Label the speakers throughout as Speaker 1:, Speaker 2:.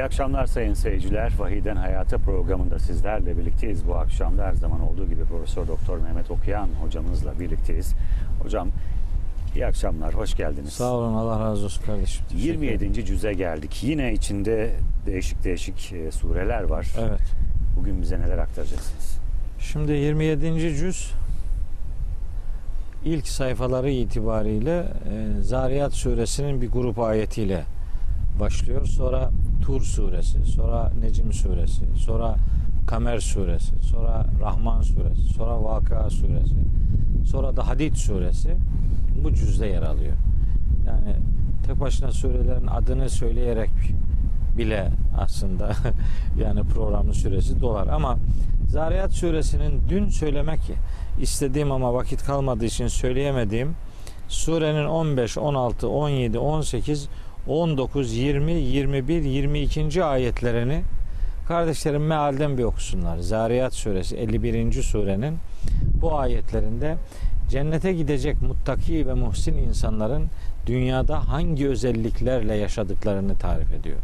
Speaker 1: İyi akşamlar sayın seyirciler. Vahiden Hayata programında sizlerle birlikteyiz. Bu akşam da her zaman olduğu gibi Profesör Doktor Mehmet Okuyan hocamızla birlikteyiz. Hocam iyi akşamlar, hoş geldiniz.
Speaker 2: Sağ olun Allah razı olsun kardeşim. Teşekkür ederim.
Speaker 1: 27. cüze geldik. Yine içinde değişik değişik e, sureler var.
Speaker 2: Evet.
Speaker 1: Bugün bize neler aktaracaksınız?
Speaker 2: Şimdi 27. cüz ilk sayfaları itibariyle e, Zariyat suresinin bir grup ayetiyle başlıyor. Sonra Tur suresi, sonra Necim suresi, sonra Kamer suresi, sonra Rahman suresi, sonra Vakıa suresi, sonra da Hadid suresi bu cüzde yer alıyor. Yani tek başına surelerin adını söyleyerek bile aslında yani programın süresi dolar ama Zariyat suresinin dün söylemek istediğim ama vakit kalmadığı için söyleyemediğim surenin 15, 16, 17, 18, 19, 20, 21, 22. ayetlerini kardeşlerim mealden bir okusunlar. Zariyat suresi 51. surenin bu ayetlerinde cennete gidecek muttaki ve muhsin insanların dünyada hangi özelliklerle yaşadıklarını tarif ediyor.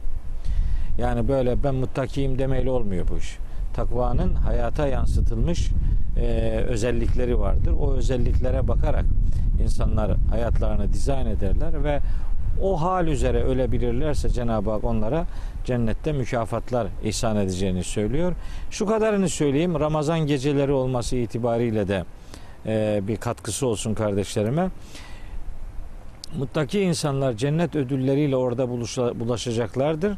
Speaker 2: Yani böyle ben muttakiyim demeyle olmuyor bu iş. Takvanın hayata yansıtılmış e, özellikleri vardır. O özelliklere bakarak insanlar hayatlarını dizayn ederler ve o hal üzere ölebilirlerse Cenab-ı Hak onlara cennette mükafatlar ihsan edeceğini söylüyor. Şu kadarını söyleyeyim. Ramazan geceleri olması itibariyle de e, bir katkısı olsun kardeşlerime. Muttaki insanlar cennet ödülleriyle orada buluşa, bulaşacaklardır.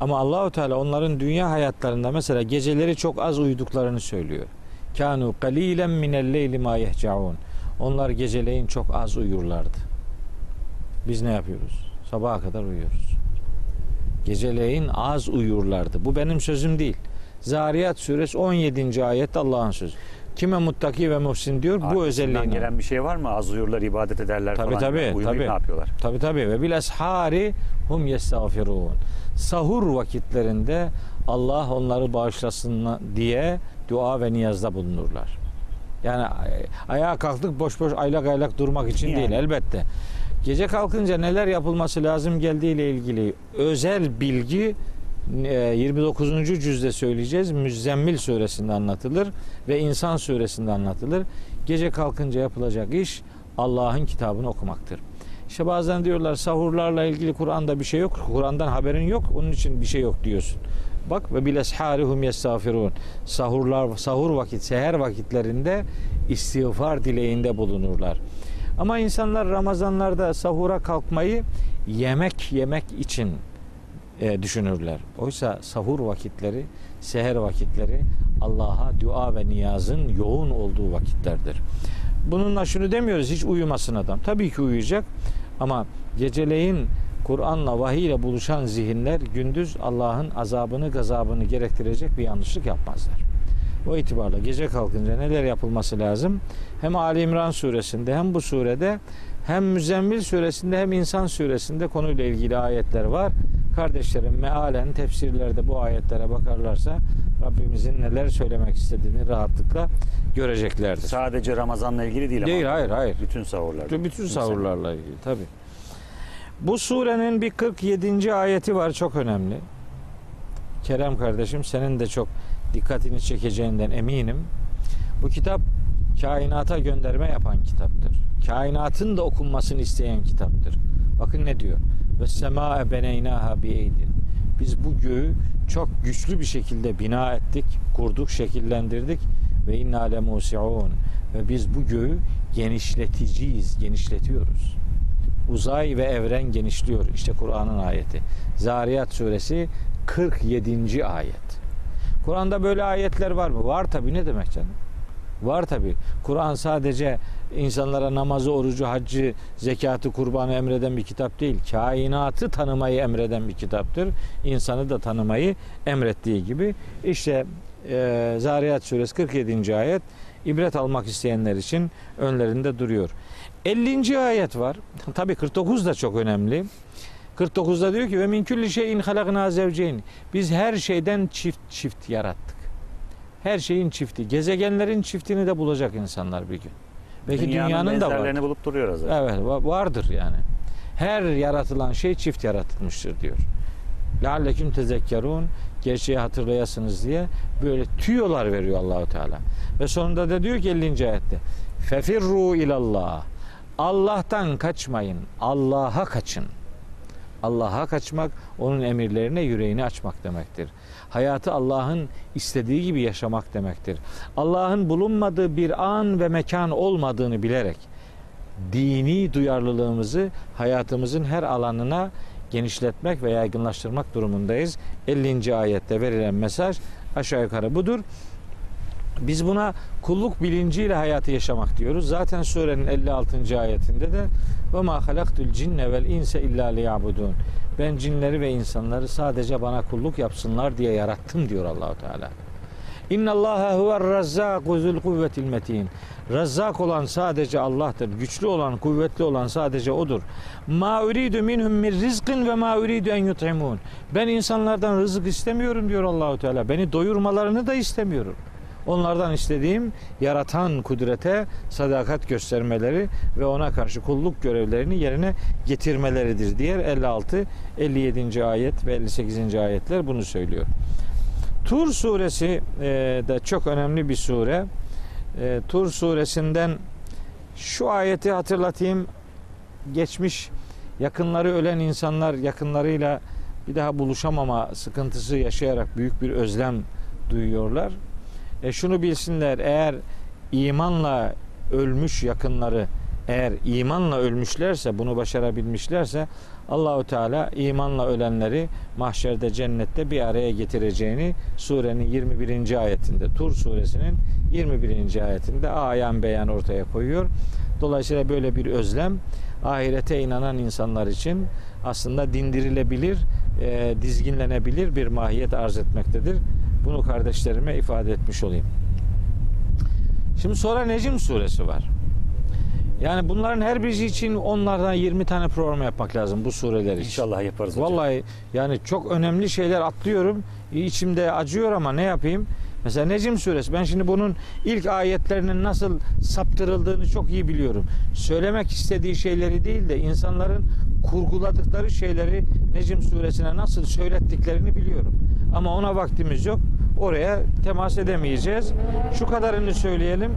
Speaker 2: Ama Allahu Teala onların dünya hayatlarında mesela geceleri çok az uyuduklarını söylüyor. Kanu qalilen minel leyli ma yehcaun. Onlar geceleyin çok az uyurlardı. Biz ne yapıyoruz? Sabaha kadar uyuyoruz. Geceleyin az uyurlardı. Bu benim sözüm değil. Zariyat suresi 17. ayet Allah'ın sözü. Kime muttaki ve muhsin diyor bu
Speaker 1: Arkasından
Speaker 2: özelliğini.
Speaker 1: gelen bir şey var mı? Az uyurlar, ibadet ederler
Speaker 2: Tabii,
Speaker 1: falan.
Speaker 2: tabii,
Speaker 1: Uyumayıp
Speaker 2: tabii.
Speaker 1: ne yapıyorlar?
Speaker 2: Tabi tabi ve bil eshari hum yestağfirun. Sahur vakitlerinde Allah onları bağışlasın diye dua ve niyazda bulunurlar. Yani ay- ayağa kalktık boş boş aylak aylak durmak için
Speaker 1: Yani.
Speaker 2: değil elbette. Gece kalkınca neler yapılması lazım geldiğiyle ilgili özel bilgi e, 29. cüzde söyleyeceğiz. Müzzemmil suresinde anlatılır ve İnsan suresinde anlatılır. Gece kalkınca yapılacak iş Allah'ın kitabını okumaktır. İşte bazen diyorlar sahurlarla ilgili Kur'an'da bir şey yok. Kur'an'dan haberin yok. Onun için bir şey yok diyorsun. Bak ve bil esharihum yestağfirun. Sahurlar sahur vakit, seher vakitlerinde istiğfar dileğinde bulunurlar. Ama insanlar Ramazanlarda sahura kalkmayı yemek yemek için e, düşünürler. Oysa sahur vakitleri, seher vakitleri Allah'a dua ve niyazın yoğun olduğu vakitlerdir. Bununla şunu demiyoruz hiç uyumasın adam. Tabii ki uyuyacak ama geceleyin Kur'an'la vahiy ile buluşan zihinler gündüz Allah'ın azabını gazabını gerektirecek bir yanlışlık yapmazlar. O itibarla gece kalkınca neler yapılması lazım? Hem Ali İmran suresinde hem bu surede hem Müzzemmil suresinde hem İnsan suresinde konuyla ilgili ayetler var. Kardeşlerim mealen tefsirlerde bu ayetlere bakarlarsa Rabbimizin neler söylemek istediğini rahatlıkla göreceklerdir.
Speaker 1: Sadece Ramazan'la ilgili değil,
Speaker 2: Değil
Speaker 1: ama.
Speaker 2: hayır hayır.
Speaker 1: Bütün sahurlar.
Speaker 2: Bütün sahurlarla ilgili tabi. Bu surenin bir 47. ayeti var çok önemli. Kerem kardeşim senin de çok dikkatini çekeceğinden eminim. Bu kitap kainata gönderme yapan kitaptır. Kainatın da okunmasını isteyen kitaptır. Bakın ne diyor? Ve sema beneynaha bi. Biz bu göğü çok güçlü bir şekilde bina ettik, kurduk, şekillendirdik ve inna le musiun. Ve biz bu göğü genişleticiyiz, genişletiyoruz. Uzay ve evren genişliyor. İşte Kur'an'ın ayeti. Zariyat suresi 47. ayet. Kur'an'da böyle ayetler var mı? Var tabi ne demek canım? Var tabi. Kur'an sadece insanlara namazı, orucu, haccı, zekatı, kurbanı emreden bir kitap değil. Kainatı tanımayı emreden bir kitaptır. İnsanı da tanımayı emrettiği gibi. İşte e, Zariyat suresi 47. ayet ibret almak isteyenler için önlerinde duruyor. 50. ayet var. Tabi 49 da çok önemli. 49'da diyor ki ve min kulli şeyin halakna zevceyn. Biz her şeyden çift çift yarattık. Her şeyin çifti. Gezegenlerin çiftini de bulacak insanlar bir gün. Belki dünyanın, da var.
Speaker 1: bulup duruyoruz. zaten.
Speaker 2: Evet va- vardır yani. Her yaratılan şey çift yaratılmıştır diyor. lealleküm tezekkerun gerçeği hatırlayasınız diye böyle tüyolar veriyor Allahu Teala. Ve sonunda da diyor ki 50. ayette fefirru ilallah Allah'tan kaçmayın. Allah'a kaçın. Allah'a kaçmak onun emirlerine yüreğini açmak demektir. Hayatı Allah'ın istediği gibi yaşamak demektir. Allah'ın bulunmadığı bir an ve mekan olmadığını bilerek dini duyarlılığımızı hayatımızın her alanına genişletmek ve yaygınlaştırmak durumundayız. 50. ayette verilen mesaj aşağı yukarı budur. Biz buna kulluk bilinciyle hayatı yaşamak diyoruz. Zaten surenin 56. ayetinde de ve ma halaktul cinne vel inse illa liyabudun. Ben cinleri ve insanları sadece bana kulluk yapsınlar diye yarattım diyor Allahu Teala. İnna Allaha huver razzaku zul kuvvetil metin. Razzak olan sadece Allah'tır. Güçlü olan, kuvvetli olan sadece odur. Ma uridu minhum min rizqin ve ma uridu en yut'imun. Ben insanlardan rızık istemiyorum diyor Allahu Teala. Beni doyurmalarını da istemiyorum. Onlardan istediğim yaratan kudrete sadakat göstermeleri ve ona karşı kulluk görevlerini yerine getirmeleridir. Diğer 56, 57. ayet ve 58. ayetler bunu söylüyor. Tur suresi e, de çok önemli bir sure. E, Tur suresinden şu ayeti hatırlatayım. Geçmiş yakınları ölen insanlar yakınlarıyla bir daha buluşamama sıkıntısı yaşayarak büyük bir özlem duyuyorlar. E şunu bilsinler eğer imanla ölmüş yakınları eğer imanla ölmüşlerse bunu başarabilmişlerse Allahu Teala imanla ölenleri mahşerde cennette bir araya getireceğini surenin 21. ayetinde Tur suresinin 21. ayetinde ayan beyan ortaya koyuyor. Dolayısıyla böyle bir özlem ahirete inanan insanlar için aslında dindirilebilir, e, dizginlenebilir bir mahiyet arz etmektedir. Bunu kardeşlerime ifade etmiş olayım. Şimdi sonra Necim suresi var. Yani bunların her birisi için onlardan 20 tane program yapmak lazım bu sureler için.
Speaker 1: İnşallah yaparız hocam.
Speaker 2: Vallahi yani çok önemli şeyler atlıyorum. İçimde acıyor ama ne yapayım? Mesela Necim suresi ben şimdi bunun ilk ayetlerinin nasıl saptırıldığını çok iyi biliyorum. Söylemek istediği şeyleri değil de insanların kurguladıkları şeyleri Necim suresine nasıl söylettiklerini biliyorum. Ama ona vaktimiz yok. Oraya temas edemeyeceğiz. Şu kadarını söyleyelim.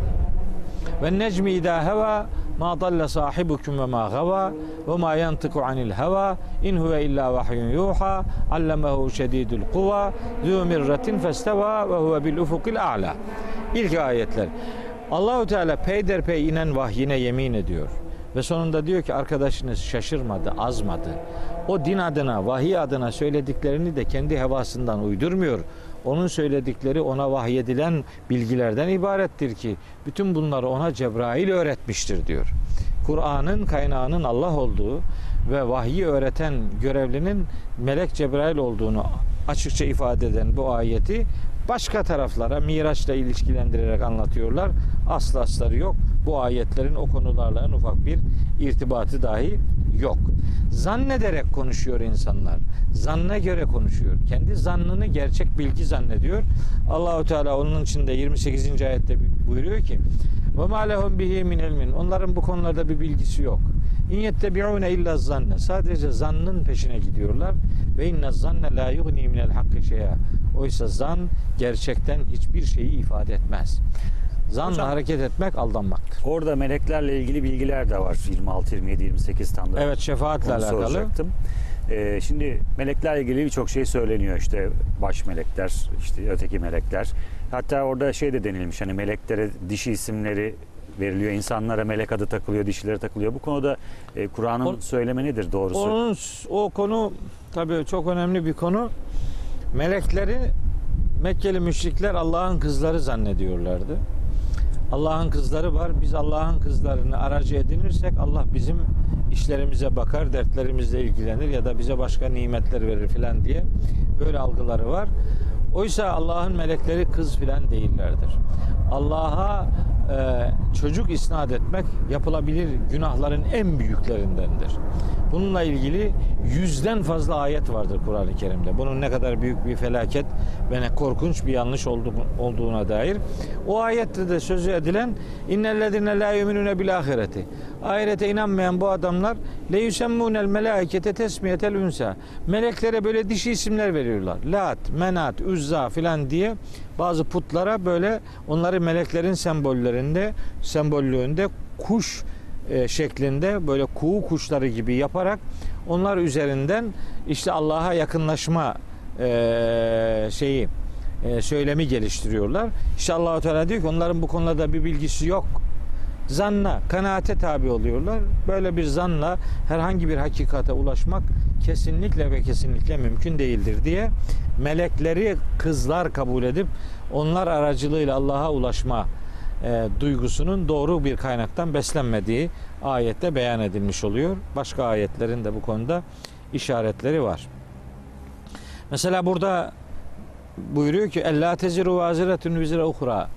Speaker 2: Ve necmi idâ heva ma dalle sahibukum ve ma gava ve ma yantiku anil heva in huve illa vahyun yuha allemehu şedidul kuva zû mirretin festeva ve huve bil ufukil a'la. İlk ayetler. Allahu Teala peyderpey inen vahyine yemin ediyor. Ve sonunda diyor ki arkadaşınız şaşırmadı, azmadı. O din adına, vahiy adına söylediklerini de kendi hevasından uydurmuyor. Onun söyledikleri ona vahyedilen bilgilerden ibarettir ki bütün bunları ona Cebrail öğretmiştir diyor. Kur'an'ın kaynağının Allah olduğu ve vahyi öğreten görevlinin melek Cebrail olduğunu açıkça ifade eden bu ayeti başka taraflara Miraç'la ilişkilendirerek anlatıyorlar. Aslı asları yok. Bu ayetlerin o konularla en ufak bir irtibatı dahi yok. Zannederek konuşuyor insanlar. Zanna göre konuşuyor. Kendi zannını gerçek bilgi zannediyor. Allahu Teala onun içinde 28. ayette buyuruyor ki: "Ve ma lehum bihi min ilmin." Onların bu konularda bir bilgisi yok. İn yettebi'une illa zanne. Sadece zannın peşine gidiyorlar. Ve inne zanne la yughni minel hakkı şey'a. Oysa zan gerçekten hiçbir şeyi ifade etmez. Zanla
Speaker 1: Hocam-
Speaker 2: hareket etmek aldanmaktır.
Speaker 1: Orada meleklerle ilgili bilgiler de var. 26, 27, 28 tam da.
Speaker 2: Evet şefaatle
Speaker 1: Onu
Speaker 2: alakalı.
Speaker 1: soracaktım. Ee, şimdi meleklerle ilgili birçok şey söyleniyor işte baş melekler, işte öteki melekler. Hatta orada şey de denilmiş hani meleklere dişi isimleri veriliyor. insanlara melek adı takılıyor, dişilere takılıyor. Bu konuda e, Kur'an'ın söylemi nedir doğrusu?
Speaker 2: Onun o konu tabii çok önemli bir konu. Melekleri Mekkeli müşrikler Allah'ın kızları zannediyorlardı. Allah'ın kızları var. Biz Allah'ın kızlarını aracı edinirsek Allah bizim işlerimize bakar, dertlerimizle ilgilenir ya da bize başka nimetler verir filan diye böyle algıları var. Oysa Allah'ın melekleri kız filan değillerdir. Allah'a e, çocuk isnat etmek yapılabilir günahların en büyüklerindendir. Bununla ilgili yüzden fazla ayet vardır Kur'an-ı Kerim'de. Bunun ne kadar büyük bir felaket ve ne korkunç bir yanlış oldu- olduğuna dair. O ayette de sözü edilen innellezine la yu'minune bil ahireti. Ahirete inanmayan bu adamlar le yusemmunel melaikete tesmiyetel unsa. Meleklere böyle dişi isimler veriyorlar. Lat, Menat, Uzza filan diye bazı putlara böyle onları meleklerin sembollerinde, sembollüğünde kuş e, şeklinde böyle kuğu kuşları gibi yaparak onlar üzerinden işte Allah'a yakınlaşma e, şeyi e, söylemi geliştiriyorlar. İşte Allahu Teala diyor ki onların bu konuda bir bilgisi yok. Zanna, kanaate tabi oluyorlar. Böyle bir zanla herhangi bir hakikate ulaşmak kesinlikle ve kesinlikle mümkün değildir diye melekleri kızlar kabul edip onlar aracılığıyla Allah'a ulaşma e, duygusunun doğru bir kaynaktan beslenmediği ayette beyan edilmiş oluyor. Başka ayetlerin de bu konuda işaretleri var. Mesela burada buyuruyor ki Ella teziru vaziretun vizre uhra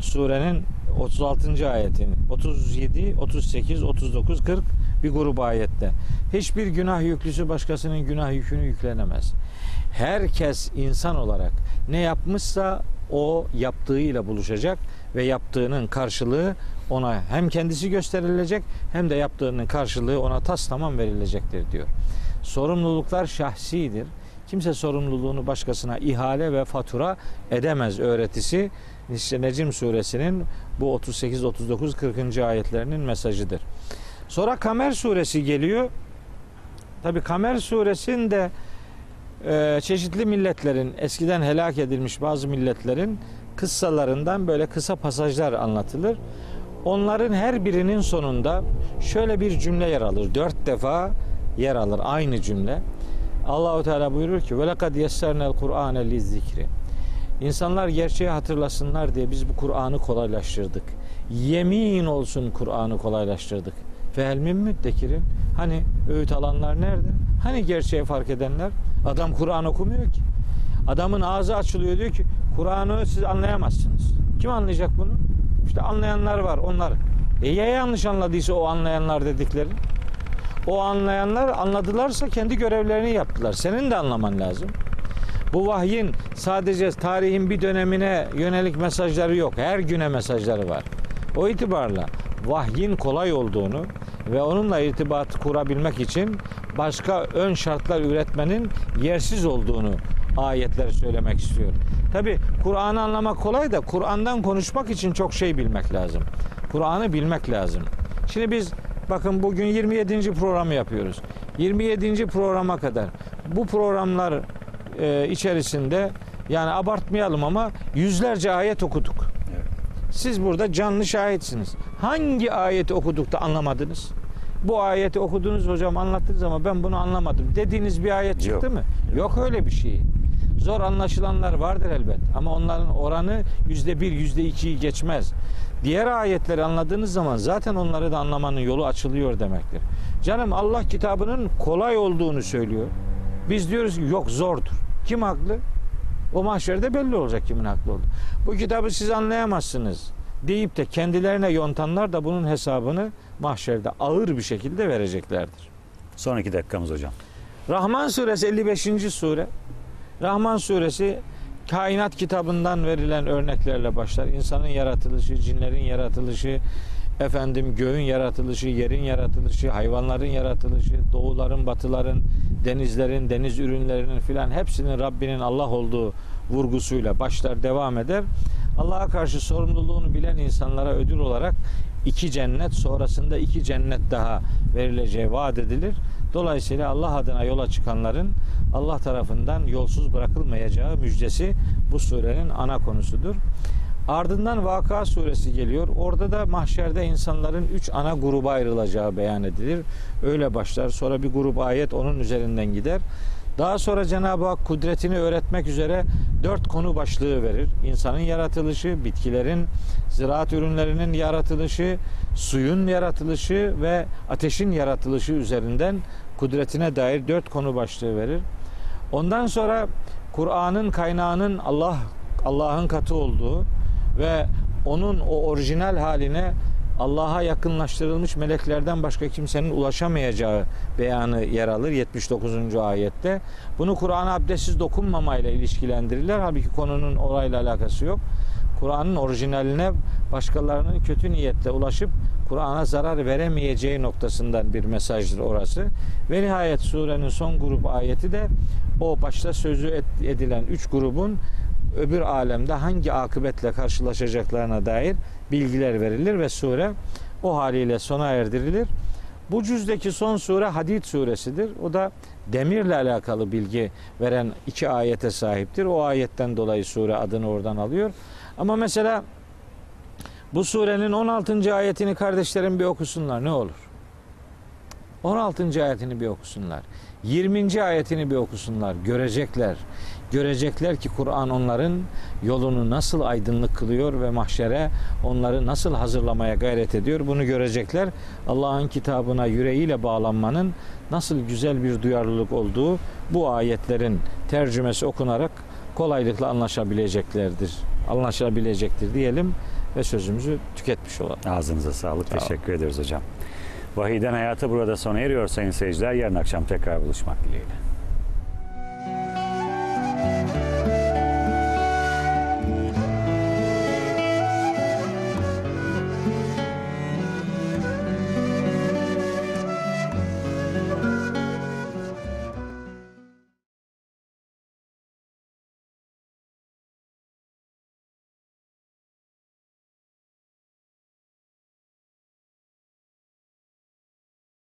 Speaker 2: surenin 36. ayetin 37, 38, 39, 40 bir grup ayette. Hiçbir günah yüklüsü başkasının günah yükünü yüklenemez. Herkes insan olarak ne yapmışsa o yaptığıyla buluşacak ve yaptığının karşılığı ona hem kendisi gösterilecek hem de yaptığının karşılığı ona tas tamam verilecektir diyor. Sorumluluklar şahsidir. Kimse sorumluluğunu başkasına ihale ve fatura edemez öğretisi Necim suresinin bu 38 39 40. ayetlerinin mesajıdır. Sonra Kamer suresi geliyor. Tabi Kamer suresinde e, çeşitli milletlerin eskiden helak edilmiş bazı milletlerin kıssalarından böyle kısa pasajlar anlatılır. Onların her birinin sonunda şöyle bir cümle yer alır. Dört defa yer alır aynı cümle. Allahu Teala buyurur ki: "Ve lekad yessernel Kur'ane lizikri." İnsanlar gerçeği hatırlasınlar diye biz bu Kur'an'ı kolaylaştırdık. Yemin olsun Kur'an'ı kolaylaştırdık. Fehel min müddekirin. Hani öğüt alanlar nerede? Hani gerçeği fark edenler? Adam Kur'an okumuyor ki. Adamın ağzı açılıyor diyor ki Kur'an'ı siz anlayamazsınız. Kim anlayacak bunu? İşte anlayanlar var onlar. E ya yanlış anladıysa o anlayanlar dedikleri? O anlayanlar anladılarsa kendi görevlerini yaptılar. Senin de anlaman lazım. Bu vahyin sadece tarihin bir dönemine yönelik mesajları yok. Her güne mesajları var. O itibarla vahyin kolay olduğunu ve onunla irtibat kurabilmek için başka ön şartlar üretmenin yersiz olduğunu ayetler söylemek istiyor. Tabi Kur'an'ı anlamak kolay da Kur'an'dan konuşmak için çok şey bilmek lazım. Kur'an'ı bilmek lazım. Şimdi biz bakın bugün 27. programı yapıyoruz. 27. programa kadar bu programlar e, içerisinde yani abartmayalım ama yüzlerce ayet okuduk.
Speaker 1: Evet.
Speaker 2: Siz burada canlı şahitsiniz. Hangi ayeti okuduk da anlamadınız? Bu ayeti okudunuz hocam anlattınız ama ben bunu anlamadım. Dediğiniz bir ayet çıktı
Speaker 1: Yok.
Speaker 2: mı? Yok öyle bir şey. Zor anlaşılanlar vardır elbet ama onların oranı yüzde bir, yüzde ikiyi geçmez. Diğer ayetleri anladığınız zaman zaten onları da anlamanın yolu açılıyor demektir. Canım Allah kitabının kolay olduğunu söylüyor. Biz diyoruz ki yok zordur. Kim haklı? O mahşerde belli olacak kimin haklı olduğu. Bu kitabı siz anlayamazsınız deyip de kendilerine yontanlar da bunun hesabını mahşerde ağır bir şekilde vereceklerdir.
Speaker 1: Sonraki dakikamız hocam.
Speaker 2: Rahman suresi 55. sure. Rahman suresi kainat kitabından verilen örneklerle başlar. İnsanın yaratılışı, cinlerin yaratılışı, efendim göğün yaratılışı, yerin yaratılışı, hayvanların yaratılışı, doğuların, batıların, denizlerin, deniz ürünlerinin filan hepsinin Rabbinin Allah olduğu vurgusuyla başlar devam eder. Allah'a karşı sorumluluğunu bilen insanlara ödül olarak iki cennet sonrasında iki cennet daha verileceği vaat edilir. Dolayısıyla Allah adına yola çıkanların Allah tarafından yolsuz bırakılmayacağı müjdesi bu surenin ana konusudur. Ardından Vaka suresi geliyor. Orada da mahşerde insanların üç ana gruba ayrılacağı beyan edilir. Öyle başlar. Sonra bir grup ayet onun üzerinden gider. Daha sonra Cenab-ı Hak kudretini öğretmek üzere dört konu başlığı verir. İnsanın yaratılışı, bitkilerin, ziraat ürünlerinin yaratılışı, suyun yaratılışı ve ateşin yaratılışı üzerinden kudretine dair dört konu başlığı verir. Ondan sonra Kur'an'ın kaynağının Allah Allah'ın katı olduğu ve onun o orijinal haline Allah'a yakınlaştırılmış meleklerden başka kimsenin ulaşamayacağı beyanı yer alır 79. ayette. Bunu Kur'an'a abdestsiz dokunmamayla ilişkilendirirler. Halbuki konunun orayla alakası yok. Kur'an'ın orijinaline başkalarının kötü niyetle ulaşıp Kur'an'a zarar veremeyeceği noktasından bir mesajdır orası. Ve nihayet surenin son grup ayeti de o başta sözü edilen üç grubun öbür alemde hangi akıbetle karşılaşacaklarına dair bilgiler verilir ve sure o haliyle sona erdirilir. Bu cüzdeki son sure Hadid suresidir. O da demirle alakalı bilgi veren iki ayete sahiptir. O ayetten dolayı sure adını oradan alıyor. Ama mesela bu surenin 16. ayetini kardeşlerim bir okusunlar ne olur? 16. ayetini bir okusunlar. 20. ayetini bir okusunlar. Görecekler. Görecekler ki Kur'an onların yolunu nasıl aydınlık kılıyor ve mahşere onları nasıl hazırlamaya gayret ediyor. Bunu görecekler. Allah'ın kitabına yüreğiyle bağlanmanın nasıl güzel bir duyarlılık olduğu bu ayetlerin tercümesi okunarak kolaylıkla anlaşabileceklerdir. Anlaşabilecektir diyelim ve sözümüzü tüketmiş olalım.
Speaker 1: Ağzınıza sağlık.
Speaker 2: Sağ.
Speaker 1: Teşekkür ederiz hocam. Vahiden hayatı burada sona eriyor sayın seyirciler. Yarın akşam tekrar buluşmak dileğiyle.